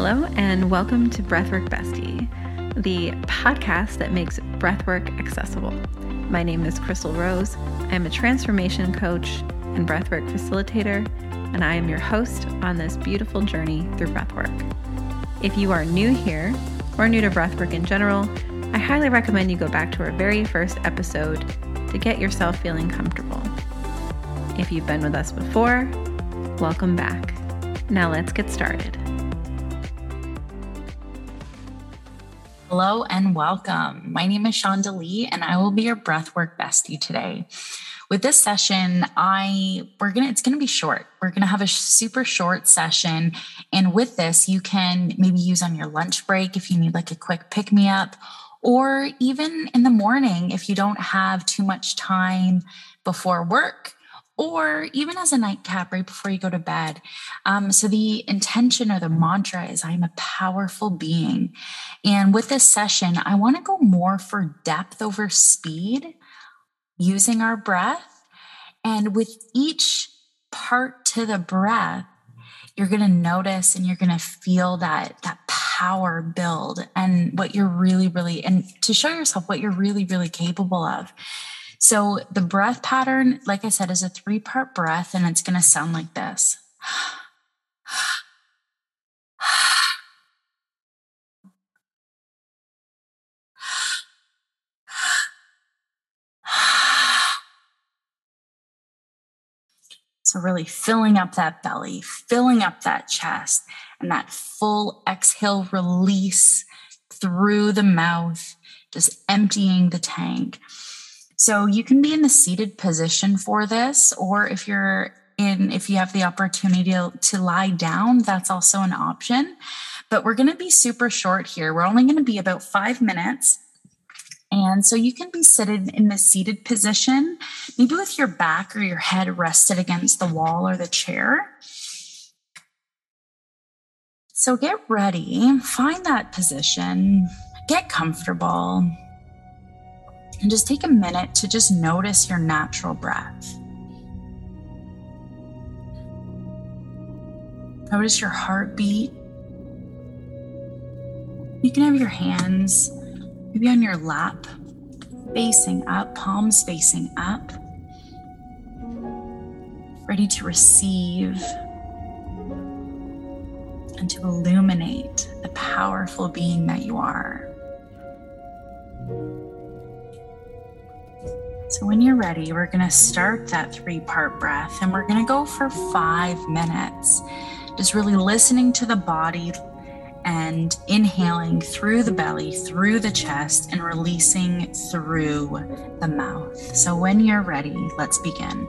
Hello, and welcome to Breathwork Bestie, the podcast that makes breathwork accessible. My name is Crystal Rose. I'm a transformation coach and breathwork facilitator, and I am your host on this beautiful journey through breathwork. If you are new here or new to breathwork in general, I highly recommend you go back to our very first episode to get yourself feeling comfortable. If you've been with us before, welcome back. Now let's get started. Hello and welcome. My name is Shaunda Lea, and I will be your breathwork bestie today. With this session, I we're gonna it's gonna be short. We're gonna have a super short session, and with this, you can maybe use on your lunch break if you need like a quick pick me up, or even in the morning if you don't have too much time before work or even as a nightcap right before you go to bed. Um, so, the intention or the mantra is I'm a powerful being. And with this session, I want to go more for depth over speed using our breath. And with each part to the breath, you're going to notice and you're going to feel that that power build and what you're really really and to show yourself what you're really really capable of so the breath pattern, like I said, is a three part breath, and it's going to sound like this. So, really filling up that belly, filling up that chest, and that full exhale release through the mouth, just emptying the tank. So you can be in the seated position for this, or if you're in, if you have the opportunity to, lie down, that's also an option. But we're going to be super short here. We're only going to be about five minutes. And so you can be seated in the seated position, maybe with your back or your head rested against the wall or the chair. So get ready, find that position, get comfortable. And just take a minute to just notice your natural breath. Notice your heartbeat. You can have your hands maybe on your lap, facing up, palms facing up, ready to receive and to illuminate the powerful being that you are. So, when you're ready, we're going to start that three part breath and we're going to go for five minutes. Just really listening to the body and inhaling through the belly, through the chest, and releasing through the mouth. So, when you're ready, let's begin.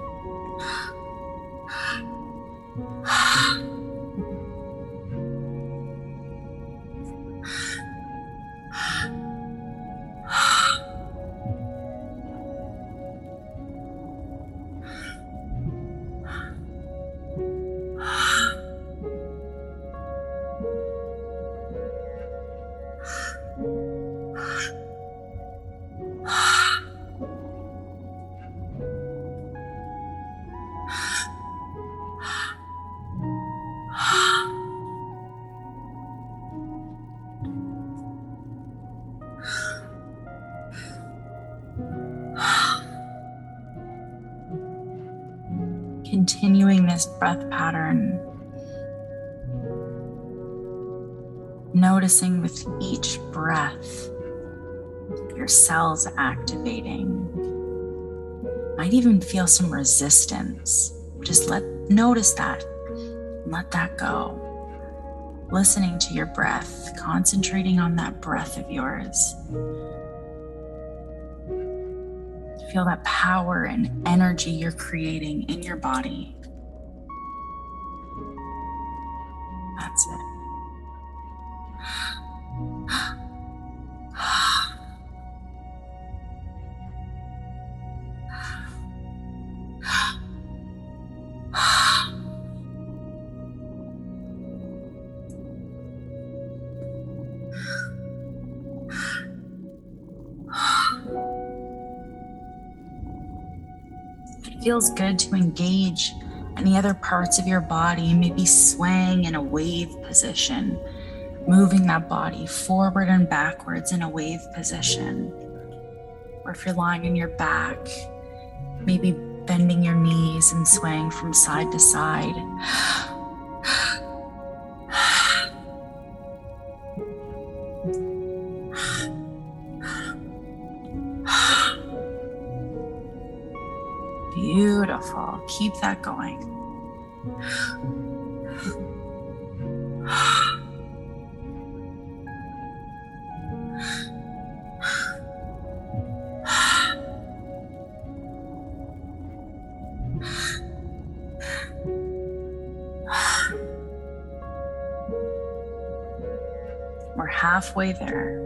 Continuing this breath pattern, noticing with each breath your cells activating. Might even feel some resistance. Just let notice that. Let that go. Listening to your breath, concentrating on that breath of yours. Feel that power and energy you're creating in your body. Feels good to engage any other parts of your body, maybe swaying in a wave position. moving that body forward and backwards in a wave position. Or if you're lying on your back, maybe bending your knees and swaying from side to side. Beautiful. Keep that going. We're halfway there.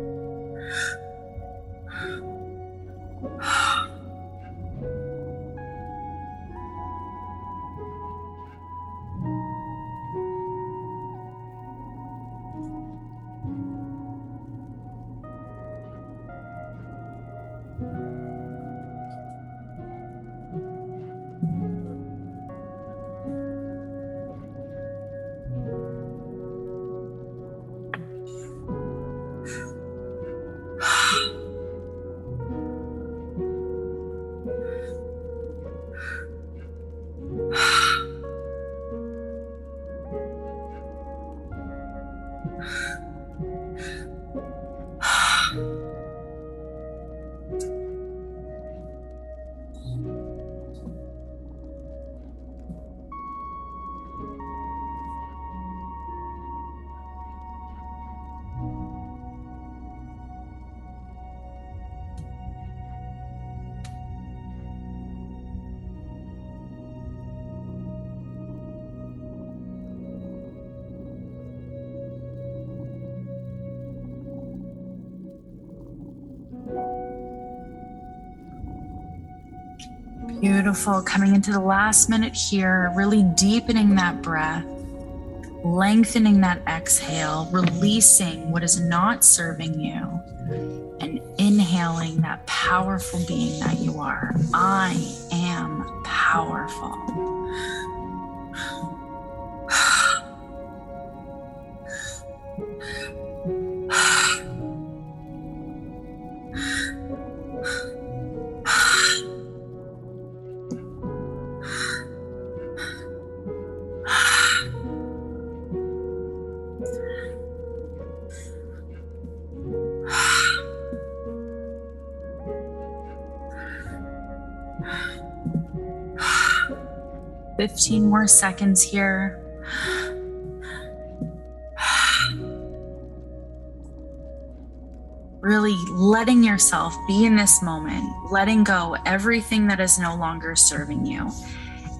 Beautiful. Coming into the last minute here, really deepening that breath, lengthening that exhale, releasing what is not serving you, and inhaling that powerful being that you are. I am powerful. Fifteen more seconds here. Really letting yourself be in this moment, letting go everything that is no longer serving you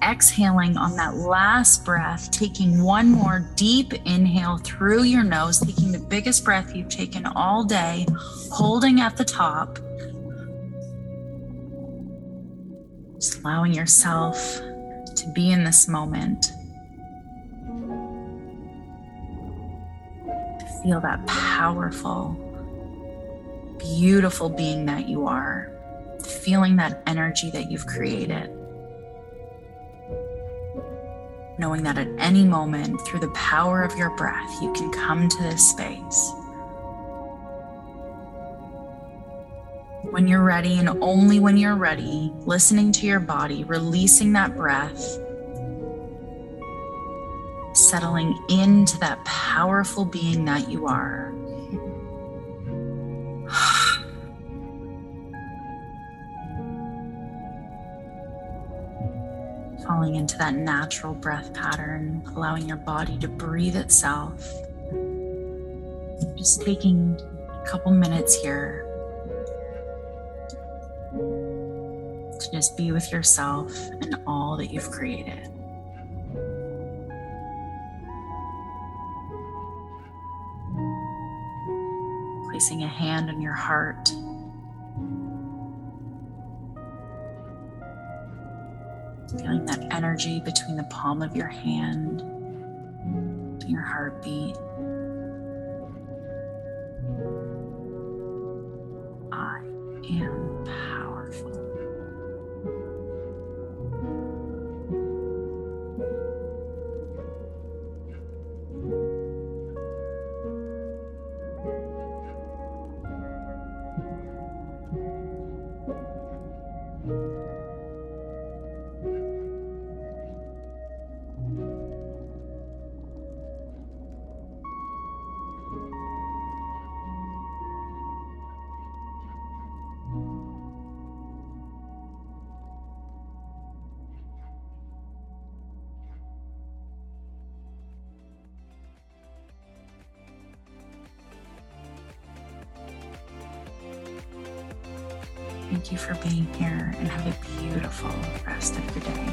exhaling on that last breath, taking one more deep inhale through your nose, taking the biggest breath you've taken all day, holding at the top. Just allowing yourself to be in this moment. To feel that powerful, beautiful being that you are, feeling that energy that you've created knowing that at any moment, through the power of your breath, you can come to this space. When you're ready, and only when you're ready, listening to your body, releasing that breath, settling into that powerful being that you are. falling into that natural breath pattern, allowing your body to breathe itself. Just taking a couple minutes here to just be with yourself and all that you've created. Placing a hand on your heart feeling that energy between the palm of your hand and your heartbeat. Thank you for being here and have a beautiful rest of your day.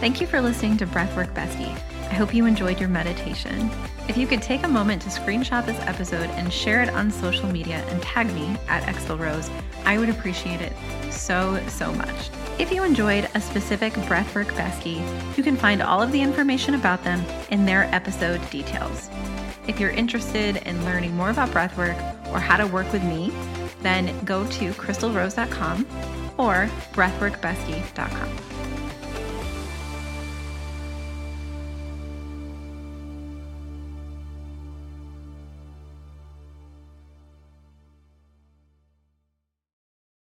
Thank you for listening to Breathwork Bestie. I hope you enjoyed your meditation. If you could take a moment to screenshot this episode and share it on social media and tag me at Exel Rose, I would appreciate it so, so much. If you enjoyed a specific Breathwork Bestie, you can find all of the information about them in their episode details. If you're interested in learning more about breathwork or how to work with me, then go to crystalrose.com or breathworkbestie.com.